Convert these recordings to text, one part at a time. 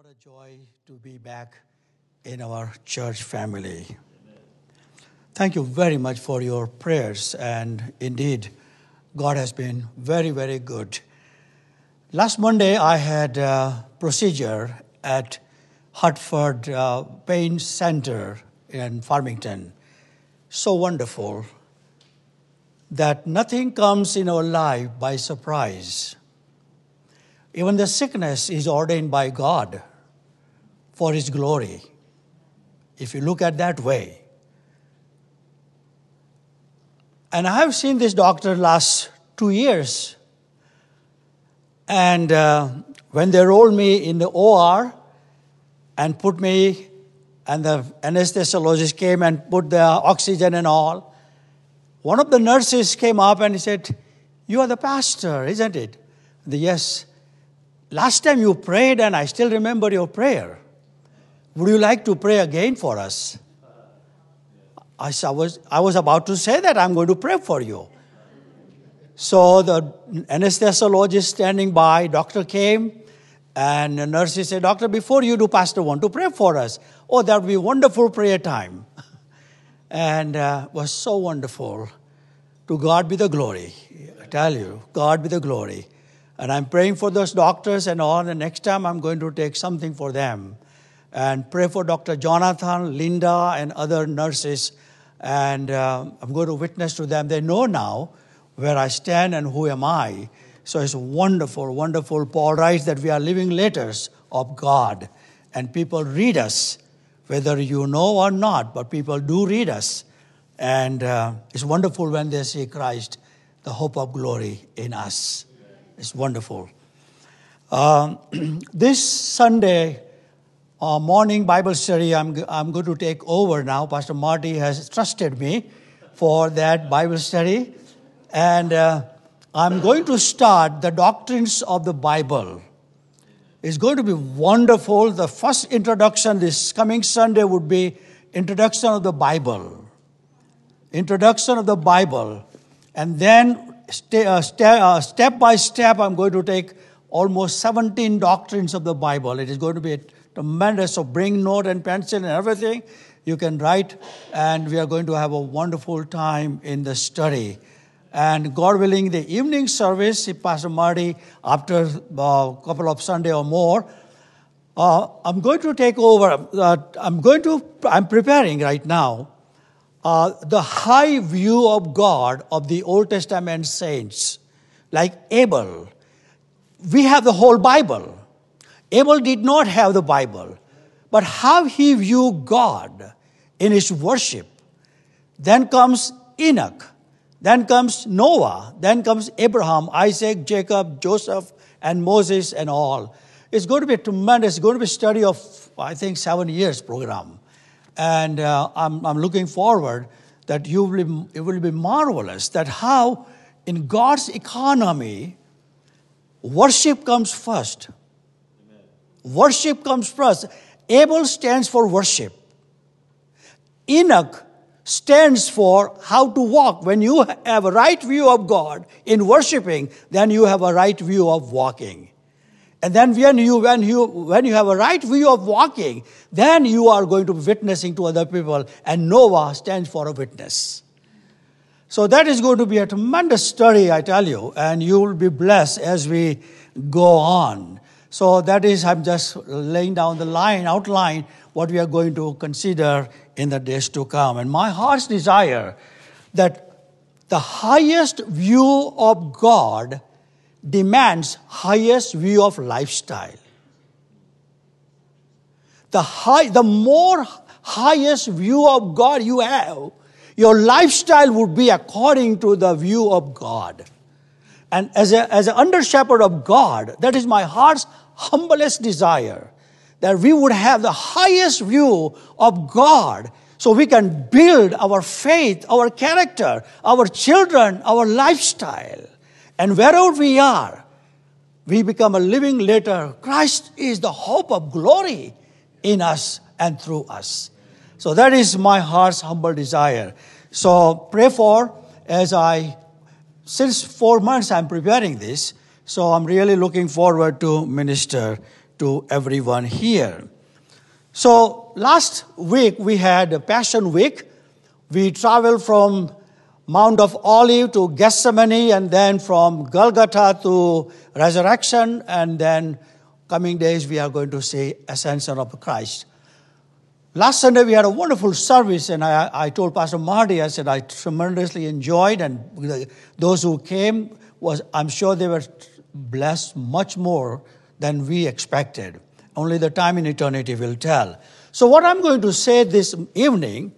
What a joy to be back in our church family. Thank you very much for your prayers, and indeed, God has been very, very good. Last Monday, I had a procedure at Hartford uh, Pain Center in Farmington. So wonderful that nothing comes in our life by surprise. Even the sickness is ordained by God for His glory. If you look at that way. And I have seen this doctor last two years. And uh, when they rolled me in the OR and put me, and the anesthesiologist came and put the oxygen and all, one of the nurses came up and he said, You are the pastor, isn't it? The, yes. Last time you prayed, and I still remember your prayer. Would you like to pray again for us? I was, I was about to say that I'm going to pray for you. So the anesthesiologist standing by, doctor came, and the nurse said, Doctor, before you do, Pastor want to pray for us. Oh, that would be wonderful prayer time. and uh, was so wonderful. To God be the glory. I tell you, God be the glory. And I'm praying for those doctors and all. And next time I'm going to take something for them and pray for Dr. Jonathan, Linda, and other nurses. And uh, I'm going to witness to them. They know now where I stand and who am I. So it's wonderful, wonderful. Paul writes that we are living letters of God. And people read us, whether you know or not, but people do read us. And uh, it's wonderful when they see Christ, the hope of glory in us. It's wonderful. Um, this Sunday uh, morning Bible study, I'm, I'm going to take over now. Pastor Marty has trusted me for that Bible study. And uh, I'm going to start the doctrines of the Bible. It's going to be wonderful. The first introduction this coming Sunday would be introduction of the Bible. Introduction of the Bible. And then Ste- uh, ste- uh, step by step, I'm going to take almost 17 doctrines of the Bible. It is going to be tremendous. So bring note and pencil and everything. You can write, and we are going to have a wonderful time in the study. And God willing, the evening service, if Pastor Marty, after a uh, couple of Sunday or more, uh, I'm going to take over. Uh, I'm going to, I'm preparing right now uh, the high view of God of the Old Testament saints, like Abel. We have the whole Bible. Abel did not have the Bible, but how he viewed God in his worship. Then comes Enoch, then comes Noah, then comes Abraham, Isaac, Jacob, Joseph, and Moses, and all. It's going to be tremendous, it's going to be a study of, I think, seven years program. And uh, I'm, I'm looking forward that you will be, it will be marvelous that how in God's economy, worship comes first. Worship comes first. Abel stands for worship. Enoch stands for how to walk. When you have a right view of God in worshiping, then you have a right view of walking. And then when you, when you, when you have a right view of walking, then you are going to be witnessing to other people. And Noah stands for a witness. So that is going to be a tremendous study, I tell you. And you will be blessed as we go on. So that is, I'm just laying down the line, outline, what we are going to consider in the days to come. And my heart's desire that the highest view of God demands highest view of lifestyle. The, high, the more highest view of God you have, your lifestyle would be according to the view of God. And as, a, as an under shepherd of God, that is my heart's humblest desire that we would have the highest view of God so we can build our faith, our character, our children, our lifestyle. And wherever we are, we become a living letter. Christ is the hope of glory in us and through us. So that is my heart's humble desire. So pray for as I, since four months I'm preparing this, so I'm really looking forward to minister to everyone here. So, last week we had a Passion Week. We traveled from Mount of Olive to Gethsemane, and then from Golgotha to resurrection, and then coming days we are going to see ascension of Christ. Last Sunday we had a wonderful service, and I, I told Pastor Marty, I said I tremendously enjoyed, and those who came was I'm sure they were blessed much more than we expected. Only the time in eternity will tell. So what I'm going to say this evening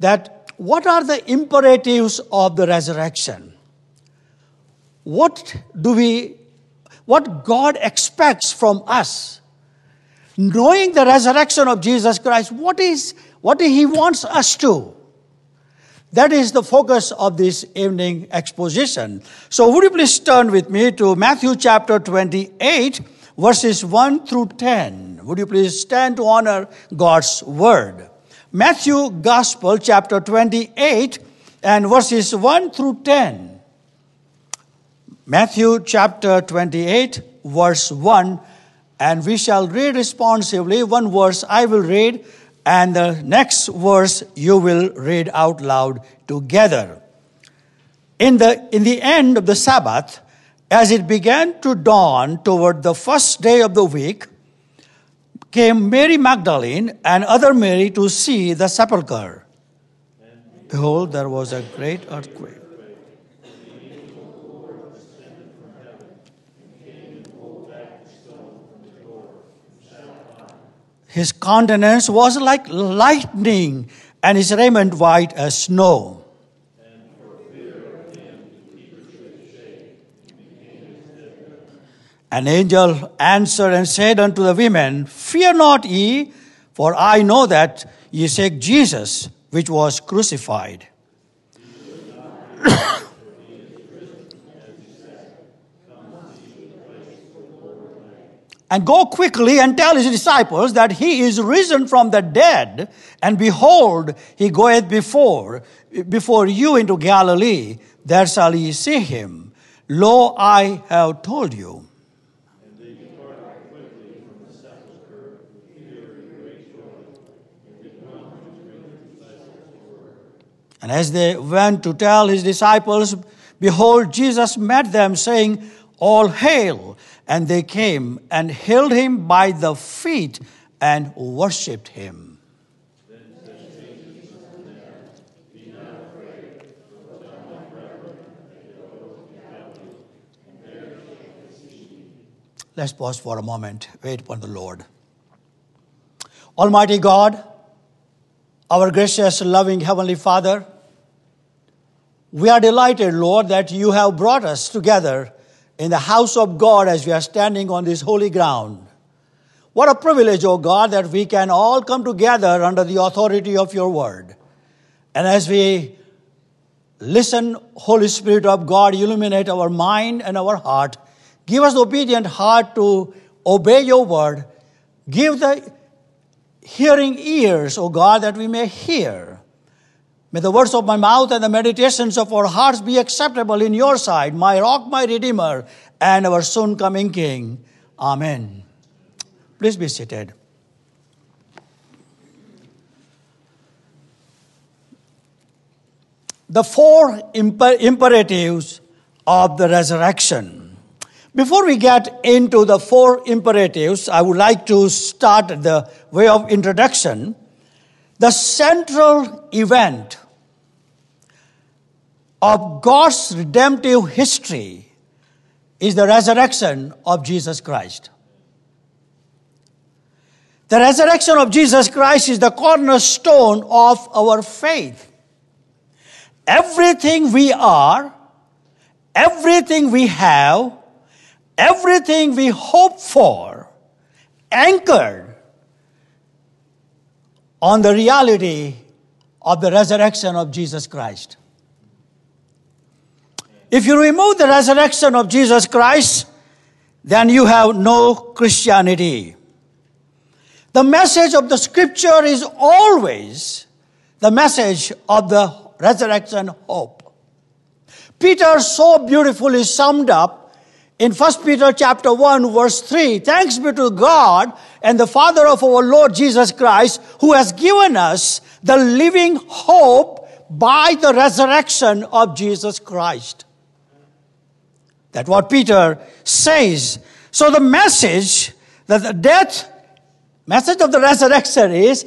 that what are the imperatives of the resurrection? What do we what God expects from us? Knowing the resurrection of Jesus Christ, what is what he wants us to? That is the focus of this evening exposition. So would you please turn with me to Matthew chapter 28 verses 1 through 10. Would you please stand to honor God's word? Matthew Gospel, chapter 28, and verses 1 through 10. Matthew chapter 28, verse 1, and we shall read responsively. One verse I will read, and the next verse you will read out loud together. In the, in the end of the Sabbath, as it began to dawn toward the first day of the week, came Mary Magdalene and other Mary to see the sepulchre. Behold, there was a great earthquake. His countenance was like lightning, and his raiment white as snow. An angel answered and said unto the women, Fear not ye, for I know that ye seek Jesus, which was crucified. and go quickly and tell his disciples that he is risen from the dead, and behold, he goeth before, before you into Galilee. There shall ye see him. Lo, I have told you. And as they went to tell his disciples, behold, Jesus met them, saying, All hail! And they came and held him by the feet and worshipped him. Let's pause for a moment, wait upon the Lord. Almighty God, our gracious, loving Heavenly Father, we are delighted, Lord, that you have brought us together in the house of God as we are standing on this holy ground. What a privilege, O oh God, that we can all come together under the authority of your word. And as we listen, Holy Spirit of God, illuminate our mind and our heart. Give us obedient heart to obey your word. Give the hearing ears, O oh God, that we may hear May the words of my mouth and the meditations of our hearts be acceptable in your sight, my rock, my redeemer, and our soon coming King. Amen. Please be seated. The four imper- imperatives of the resurrection. Before we get into the four imperatives, I would like to start the way of introduction. The central event of God's redemptive history is the resurrection of Jesus Christ. The resurrection of Jesus Christ is the cornerstone of our faith. Everything we are, everything we have, everything we hope for, anchored on the reality of the resurrection of Jesus Christ. If you remove the resurrection of Jesus Christ, then you have no Christianity. The message of the scripture is always the message of the resurrection hope. Peter so beautifully summed up in 1 Peter chapter 1 verse 3, thanks be to God and the Father of our Lord Jesus Christ who has given us the living hope by the resurrection of Jesus Christ. That's what Peter says. So the message that the death, message of the resurrection is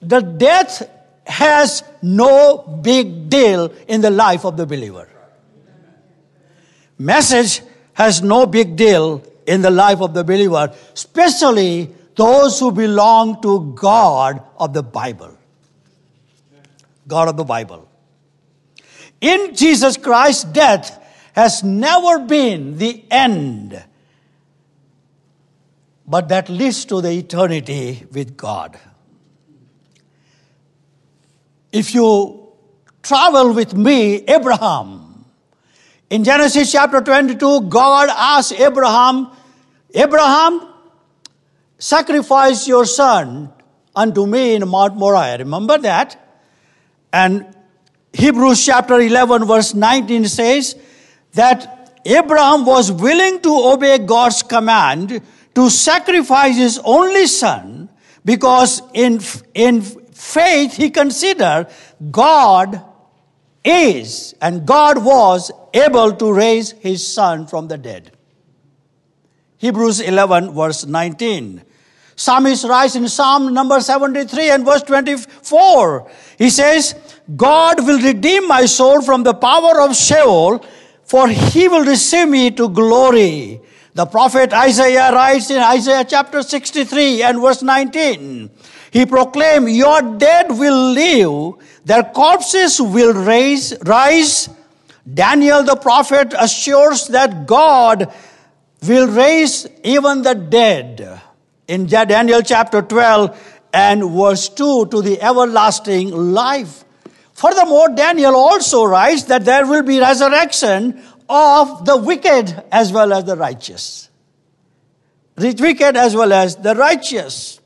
the death has no big deal in the life of the believer. Message has no big deal in the life of the believer, especially those who belong to God of the Bible. God of the Bible. In Jesus Christ, death has never been the end, but that leads to the eternity with God. If you travel with me, Abraham, in Genesis chapter 22, God asked Abraham, Abraham, sacrifice your son unto me in Mount Moriah. Remember that? And Hebrews chapter 11, verse 19 says that Abraham was willing to obey God's command to sacrifice his only son because in, in faith he considered God is and God was able to raise his son from the dead. Hebrews 11, verse 19. Psalmist writes in Psalm number 73 and verse 24. He says, God will redeem my soul from the power of Sheol, for he will receive me to glory. The prophet Isaiah writes in Isaiah chapter 63 and verse 19. He proclaimed, Your dead will live, their corpses will raise, rise. Daniel the prophet assures that God will raise even the dead. In Daniel chapter 12 and verse 2 to the everlasting life. Furthermore, Daniel also writes that there will be resurrection of the wicked as well as the righteous. The wicked as well as the righteous.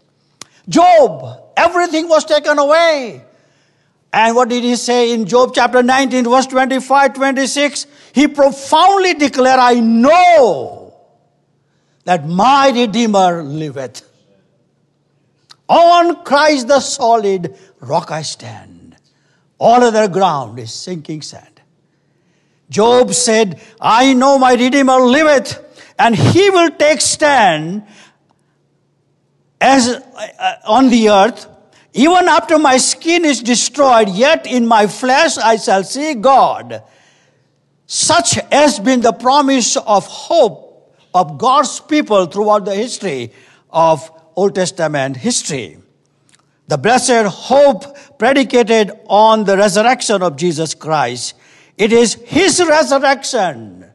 Job, everything was taken away. And what did he say in Job chapter 19, verse 25, 26? He profoundly declared, I know that my Redeemer liveth. On Christ the solid rock I stand. All other ground is sinking sand. Job said, I know my Redeemer liveth, and he will take stand as uh, on the earth even after my skin is destroyed, yet in my flesh I shall see God. Such has been the promise of hope of God's people throughout the history of Old Testament history. The blessed hope predicated on the resurrection of Jesus Christ. It is His resurrection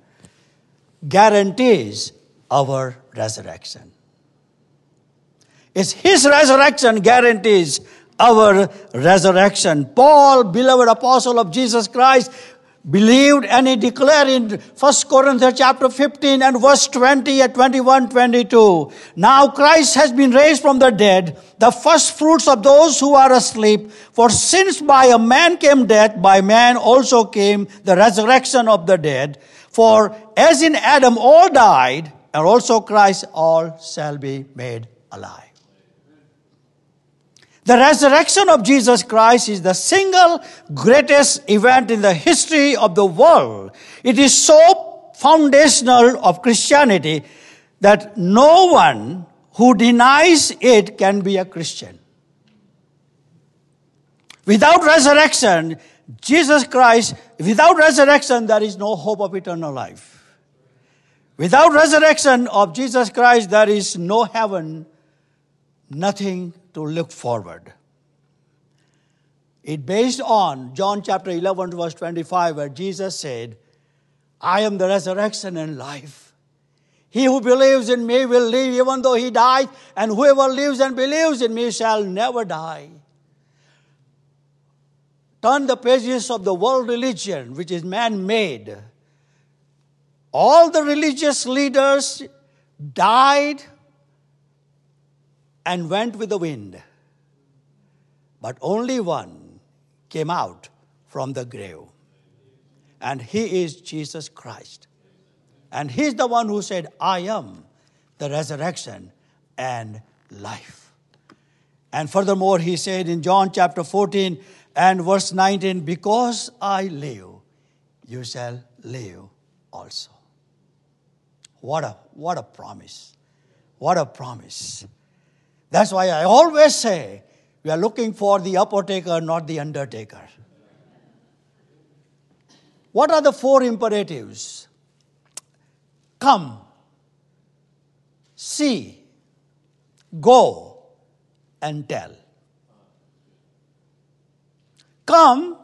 guarantees our resurrection. It's His resurrection guarantees our resurrection. Paul, beloved apostle of Jesus Christ, believed and he declared in 1 Corinthians chapter 15 and verse 20 and 21, 22. Now Christ has been raised from the dead, the first fruits of those who are asleep. For since by a man came death, by man also came the resurrection of the dead. For as in Adam all died, and also Christ all shall be made alive. The resurrection of Jesus Christ is the single greatest event in the history of the world. It is so foundational of Christianity that no one who denies it can be a Christian. Without resurrection, Jesus Christ, without resurrection, there is no hope of eternal life. Without resurrection of Jesus Christ, there is no heaven, nothing to look forward. It based on John chapter 11 verse 25 where Jesus said, I am the resurrection and life. He who believes in me will live even though he dies, and whoever lives and believes in me shall never die. Turn the pages of the world religion, which is man made. All the religious leaders died and went with the wind. But only one came out from the grave. And he is Jesus Christ. And He's the one who said, I am the resurrection and life. And furthermore, He said in John chapter 14 and verse 19, Because I live, you shall live also. What a, what a promise. What a promise. That's why I always say we are looking for the uppertaker, not the undertaker. What are the four imperatives? Come, see, go, and tell. Come,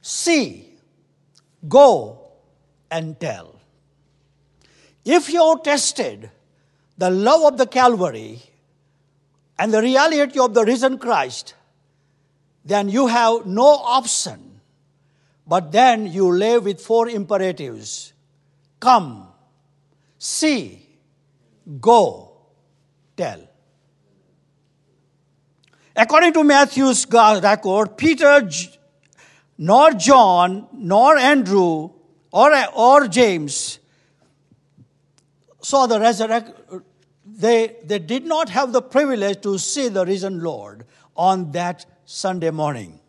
see, go, and tell. If you're tested the love of the Calvary and the reality of the risen Christ, then you have no option. But then you live with four imperatives come, see, go, tell. According to Matthew's record, Peter, nor John, nor Andrew, or, or James saw the resurrection. They, they did not have the privilege to see the risen Lord on that Sunday morning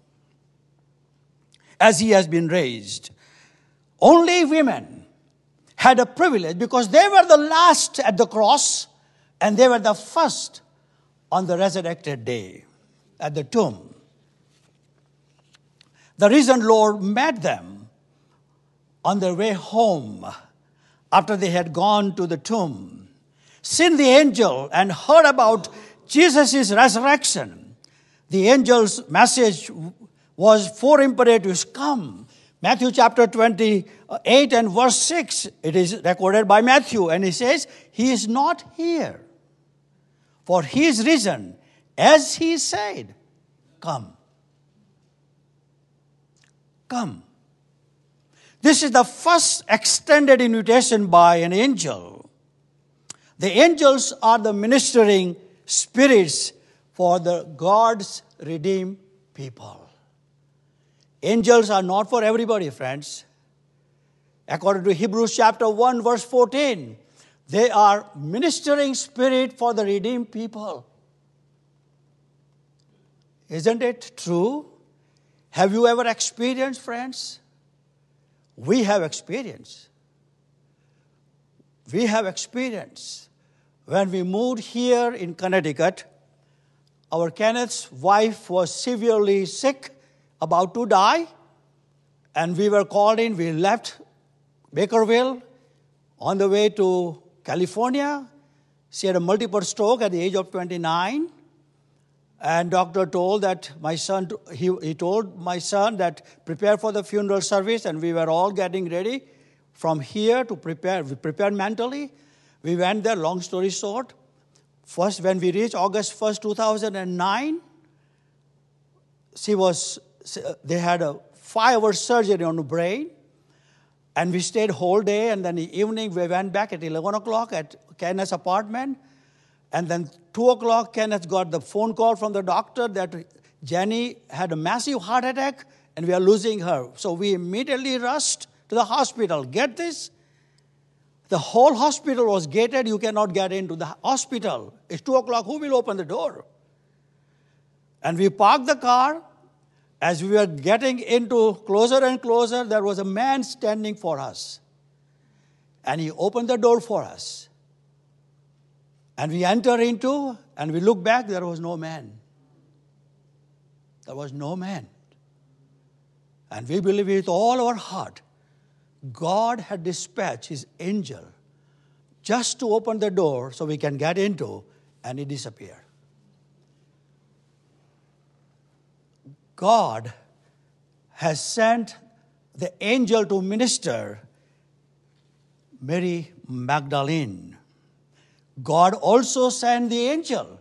as he has been raised. Only women had a privilege because they were the last at the cross and they were the first on the resurrected day at the tomb. The risen Lord met them on their way home after they had gone to the tomb, seen the angel, and heard about Jesus' resurrection. The angel's message was four imperatives come. Matthew chapter 28 and verse 6, it is recorded by Matthew, and he says, He is not here, for he is risen, as he said, Come. Come. This is the first extended invitation by an angel. The angels are the ministering spirits for the God's redeemed people. Angels are not for everybody, friends. According to Hebrews chapter 1, verse 14, they are ministering spirit for the redeemed people. Isn't it true? Have you ever experienced, friends? We have experience. We have experience. When we moved here in Connecticut, our Kenneth's wife was severely sick, about to die, and we were called in. We left Bakerville on the way to California. She had a multiple stroke at the age of 29. And doctor told that my son, he, he told my son that prepare for the funeral service, and we were all getting ready from here to prepare. We prepared mentally. We went there, long story short. First, when we reached August 1st, 2009, she was, they had a five-hour surgery on the brain. And we stayed whole day, and then the evening we went back at 11 o'clock at Kenneth's apartment. And then 2 o'clock, Kenneth got the phone call from the doctor that Jenny had a massive heart attack and we are losing her. So we immediately rushed to the hospital. Get this? The whole hospital was gated. You cannot get into the hospital. It's 2 o'clock. Who will open the door? And we parked the car. As we were getting into closer and closer, there was a man standing for us. And he opened the door for us. And we enter into, and we look back, there was no man. There was no man. And we believe with all our heart, God had dispatched his angel just to open the door so we can get into, and he disappeared. God has sent the angel to minister Mary Magdalene God also sent the angel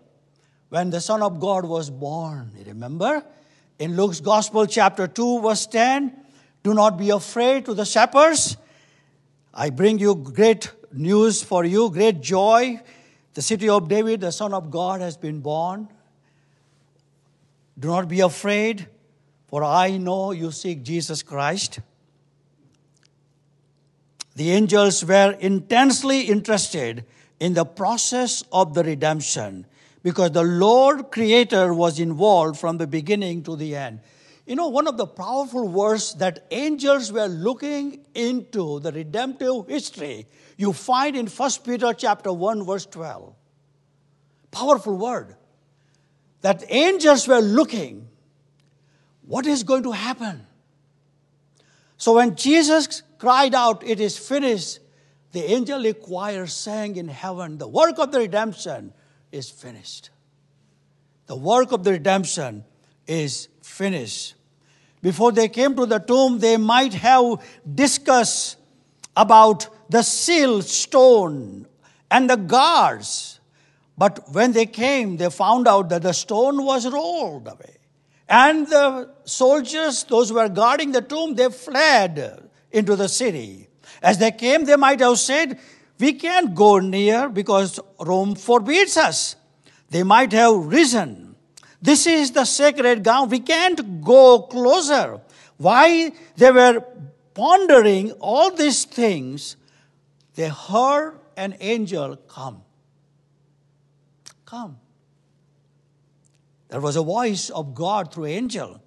when the Son of God was born. Remember? In Luke's Gospel, chapter 2, verse 10 Do not be afraid to the shepherds. I bring you great news for you, great joy. The city of David, the Son of God, has been born. Do not be afraid, for I know you seek Jesus Christ. the angels were intensely interested in the process of the redemption because the Lord Creator was involved from the beginning to the end. You know, one of the powerful words that angels were looking into the redemptive history you find in 1 Peter chapter 1 verse 12. Powerful word. That angels were looking what is going to happen? So when Jesus cried out, It is finished, the angelic choir sang in heaven, The work of the redemption is finished. The work of the redemption is finished. Before they came to the tomb, they might have discussed about the seal stone and the guards. But when they came, they found out that the stone was rolled away. And the soldiers, those who were guarding the tomb, they fled into the city. As they came, they might have said, We can't go near because Rome forbids us. They might have risen. This is the sacred ground. We can't go closer. Why they were pondering all these things, they heard an angel come. Come. There was a voice of God through angel.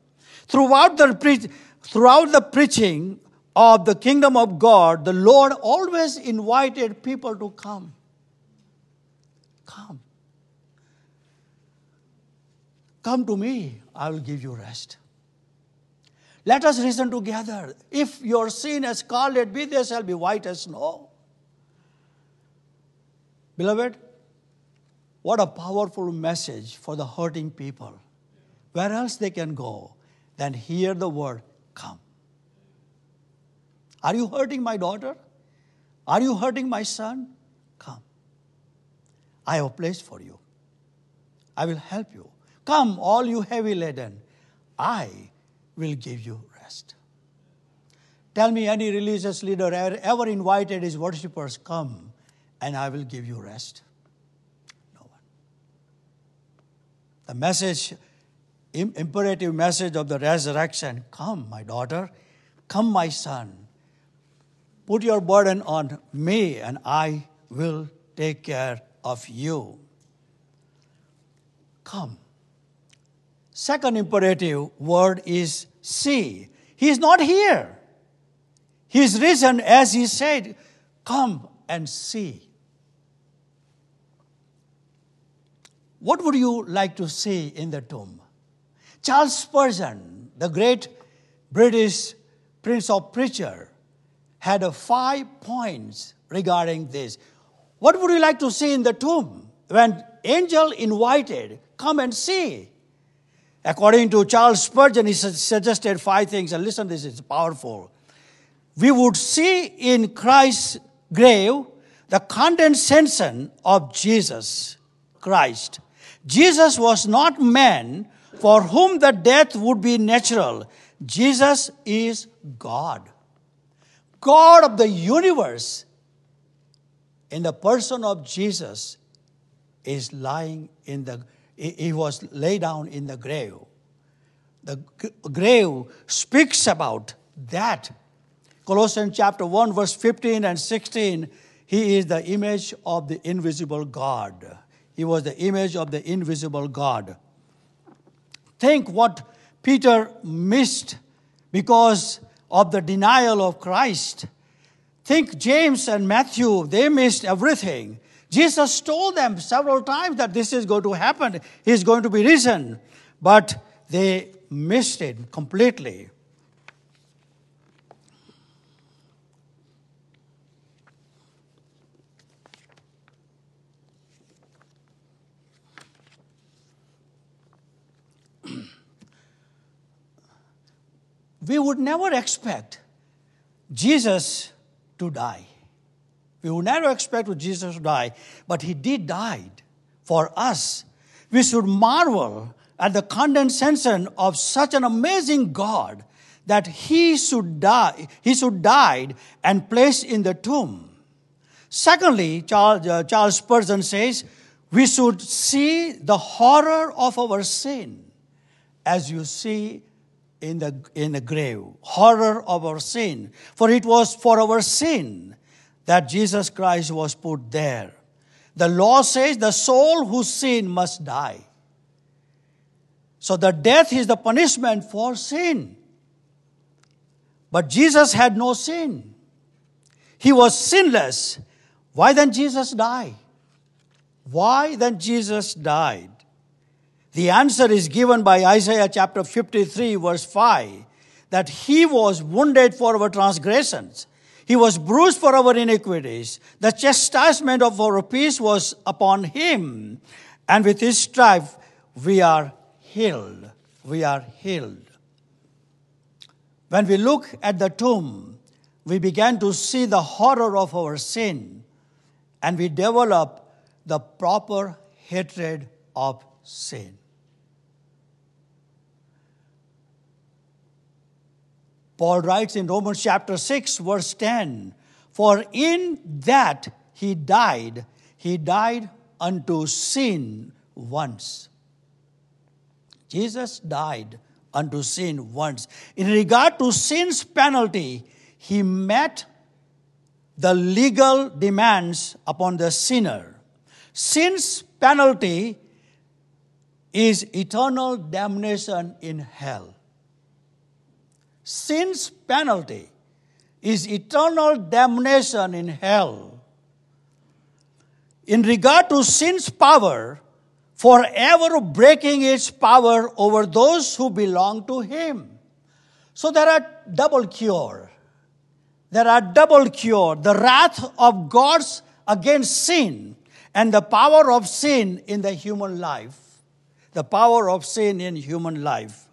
Throughout the, pre- throughout the preaching of the kingdom of God, the Lord always invited people to come. Come. Come to me, I will give you rest. Let us reason together. If your sin as scarlet be, they shall be white as snow. Beloved, what a powerful message for the hurting people. Where else they can go than hear the word, come. Are you hurting my daughter? Are you hurting my son? Come. I have a place for you. I will help you. Come, all you heavy laden. I will give you rest. Tell me any religious leader ever invited his worshippers, come, and I will give you rest. No one. The message, imperative message of the resurrection come, my daughter, come, my son. Put your burden on me, and I will take care of you. Come. Second imperative word is see. He is not here. He is risen as he said, Come and see. What would you like to see in the tomb? Charles Spurgeon, the great British Prince of Preacher, had five points regarding this. What would you like to see in the tomb? When angel invited, come and see. According to Charles Spurgeon, he suggested five things, and listen, this is powerful. We would see in Christ's grave the condescension of Jesus Christ Jesus was not man for whom the death would be natural. Jesus is God. God of the universe in the person of Jesus is lying in the he was laid down in the grave. The grave speaks about that. Colossians chapter 1 verse 15 and 16 he is the image of the invisible God. He was the image of the invisible God. Think what Peter missed because of the denial of Christ. Think James and Matthew, they missed everything. Jesus told them several times that this is going to happen, he's going to be risen, but they missed it completely. we would never expect Jesus to die. We would never expect Jesus to die, but he did die for us. We should marvel at the condescension of such an amazing God that he should die, he should died and placed in the tomb. Secondly, Charles, uh, Charles Spurgeon says, we should see the horror of our sin as you see in the, in the grave, horror of our sin. For it was for our sin that Jesus Christ was put there. The law says the soul who sin must die. So the death is the punishment for sin. But Jesus had no sin. He was sinless. Why then Jesus died? Why then Jesus died? The answer is given by Isaiah chapter 53, verse 5, that he was wounded for our transgressions. He was bruised for our iniquities. The chastisement of our peace was upon him. And with his stripe, we are healed. We are healed. When we look at the tomb, we began to see the horror of our sin and we develop the proper hatred of sin. Paul writes in Romans chapter 6, verse 10 For in that he died, he died unto sin once. Jesus died unto sin once. In regard to sin's penalty, he met the legal demands upon the sinner. Sin's penalty is eternal damnation in hell sin's penalty is eternal damnation in hell. In regard to sin's power, forever breaking its power over those who belong to him. So there are double cure. There are double cure. The wrath of God's against sin and the power of sin in the human life. The power of sin in human life.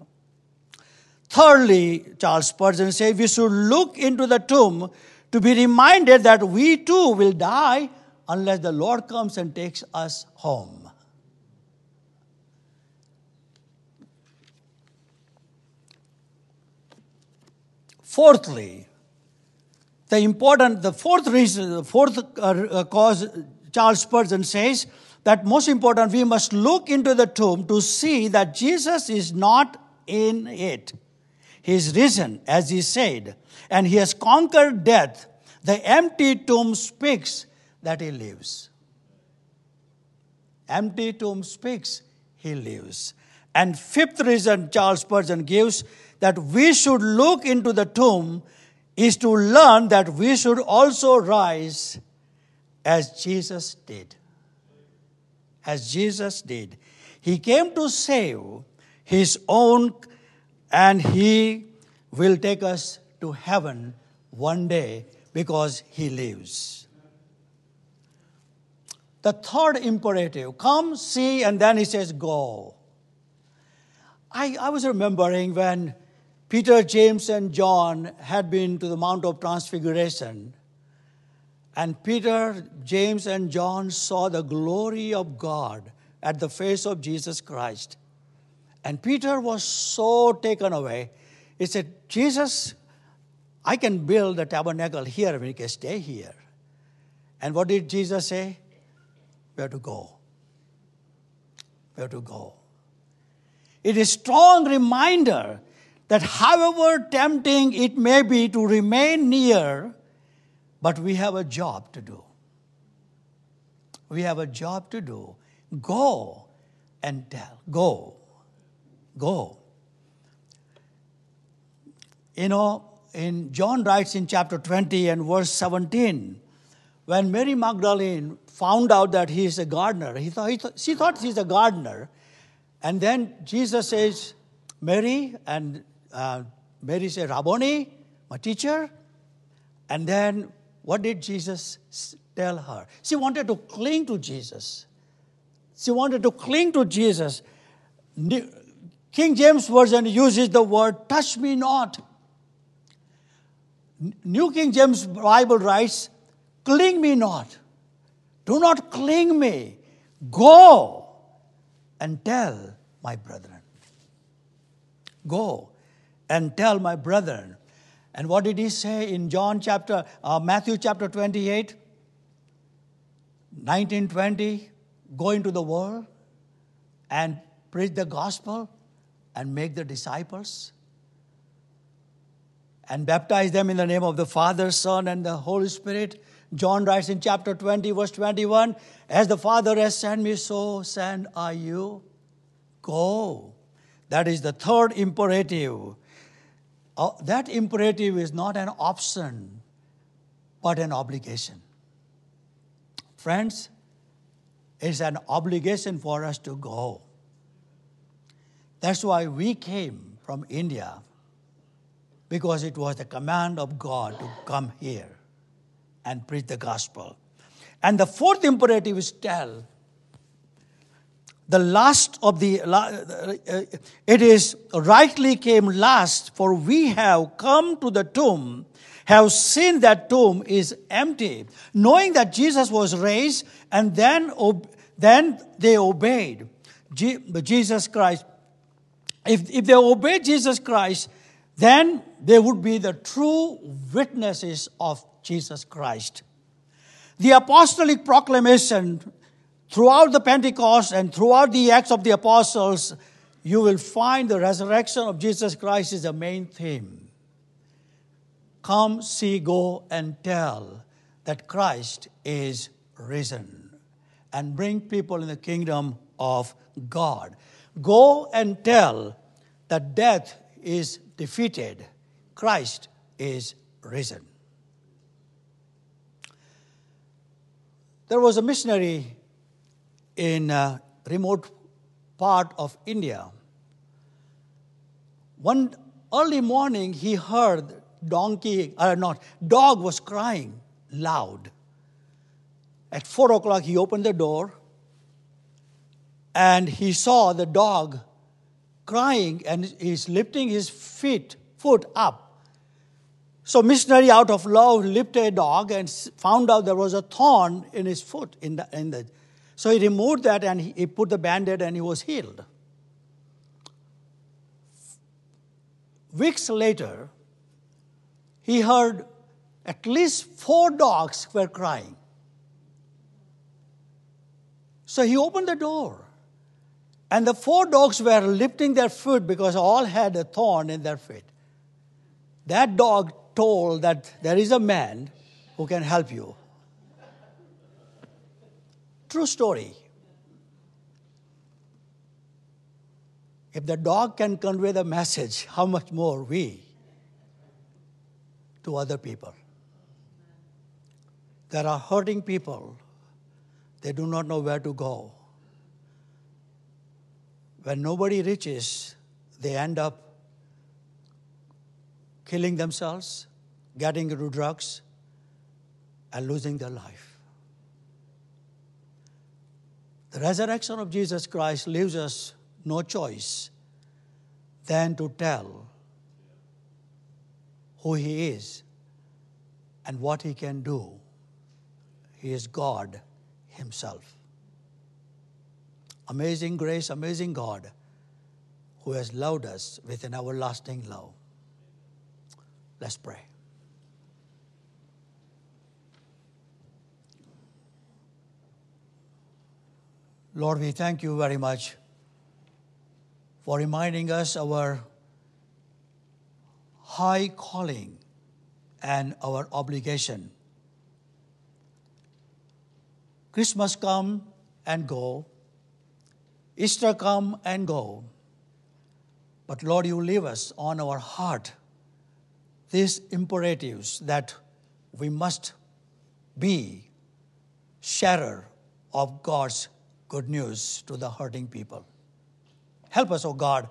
Thirdly, Charles Spurgeon says we should look into the tomb to be reminded that we too will die unless the Lord comes and takes us home. Fourthly, the important, the fourth reason, the fourth uh, uh, cause, Charles Spurgeon says that most important, we must look into the tomb to see that Jesus is not in it. He is risen, as he said, and he has conquered death. The empty tomb speaks that he lives. Empty tomb speaks, he lives. And fifth reason Charles Spurgeon gives that we should look into the tomb is to learn that we should also rise as Jesus did. As Jesus did. He came to save his own and He will take us to heaven one day because He lives. The third imperative come, see, and then He says, go. I, I was remembering when Peter, James, and John had been to the Mount of Transfiguration. And Peter, James, and John saw the glory of God at the face of Jesus Christ. And Peter was so taken away. He said, Jesus, I can build the tabernacle here, we can stay here. And what did Jesus say? We have to go. We have to go. It is strong reminder that however tempting it may be to remain near, but we have a job to do. We have a job to do. Go and tell. Go go. You know, in John writes in chapter 20 and verse 17, when Mary Magdalene found out that he is a gardener, he thought, he thought, she thought he's a gardener. And then Jesus says, Mary, and uh, Mary said, Rabboni, my teacher. And then what did Jesus tell her? She wanted to cling to Jesus. She wanted to cling to Jesus. King James Version uses the word touch me not. New King James Bible writes, cling me not. Do not cling me. Go and tell my brethren. Go and tell my brethren. And what did he say in John chapter, uh, Matthew chapter 28? 1920, go into the world and preach the gospel and make the disciples and baptize them in the name of the Father, Son, and the Holy Spirit, John writes in chapter 20, verse 21 As the Father has sent me, so send I you. Go. That is the third imperative. Uh, that imperative is not an option, but an obligation. Friends, it's an obligation for us to go. That's why we came from India, because it was the command of God to come here and preach the gospel. And the fourth imperative is tell. The last of the, uh, it is rightly came last, for we have come to the tomb, have seen that tomb is empty, knowing that Jesus was raised, and then, then they obeyed Jesus Christ. If, if they obey Jesus Christ, then they would be the true witnesses of Jesus Christ. The apostolic proclamation throughout the Pentecost and throughout the Acts of the Apostles, you will find the resurrection of Jesus Christ is the main theme. Come, see, go, and tell that Christ is risen and bring people in the kingdom of God. Go and tell that death is defeated, Christ is risen. There was a missionary in a remote part of India. One early morning, he heard donkey, or uh, not, dog was crying loud. At four o'clock, he opened the door and he saw the dog crying and he's lifting his feet, foot up so missionary out of love lifted a dog and found out there was a thorn in his foot. In the, in the, so he removed that and he, he put the band-aid and he was healed. Weeks later, he heard at least four dogs were crying. So he opened the door. And the four dogs were lifting their foot because all had a thorn in their feet. That dog told that there is a man who can help you. True story. If the dog can convey the message, how much more we to other people? There are hurting people, they do not know where to go. When nobody reaches, they end up killing themselves, getting into drugs, and losing their life. The resurrection of Jesus Christ leaves us no choice than to tell who He is and what He can do. He is God Himself. Amazing grace, amazing God who has loved us with an everlasting love. Let's pray. Lord, we thank you very much for reminding us our high calling and our obligation. Christmas come and go, Easter come and go, but Lord, you leave us on our heart these imperatives that we must be sharer of God's good news to the hurting people. Help us, O oh God,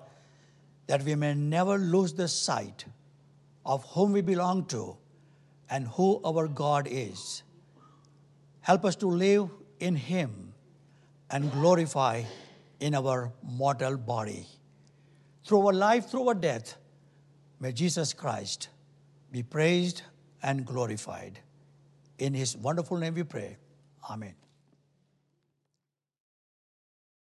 that we may never lose the sight of whom we belong to and who our God is. Help us to live in Him and glorify in our mortal body. Through our life, through our death, may Jesus Christ be praised and glorified. In His wonderful name we pray. Amen.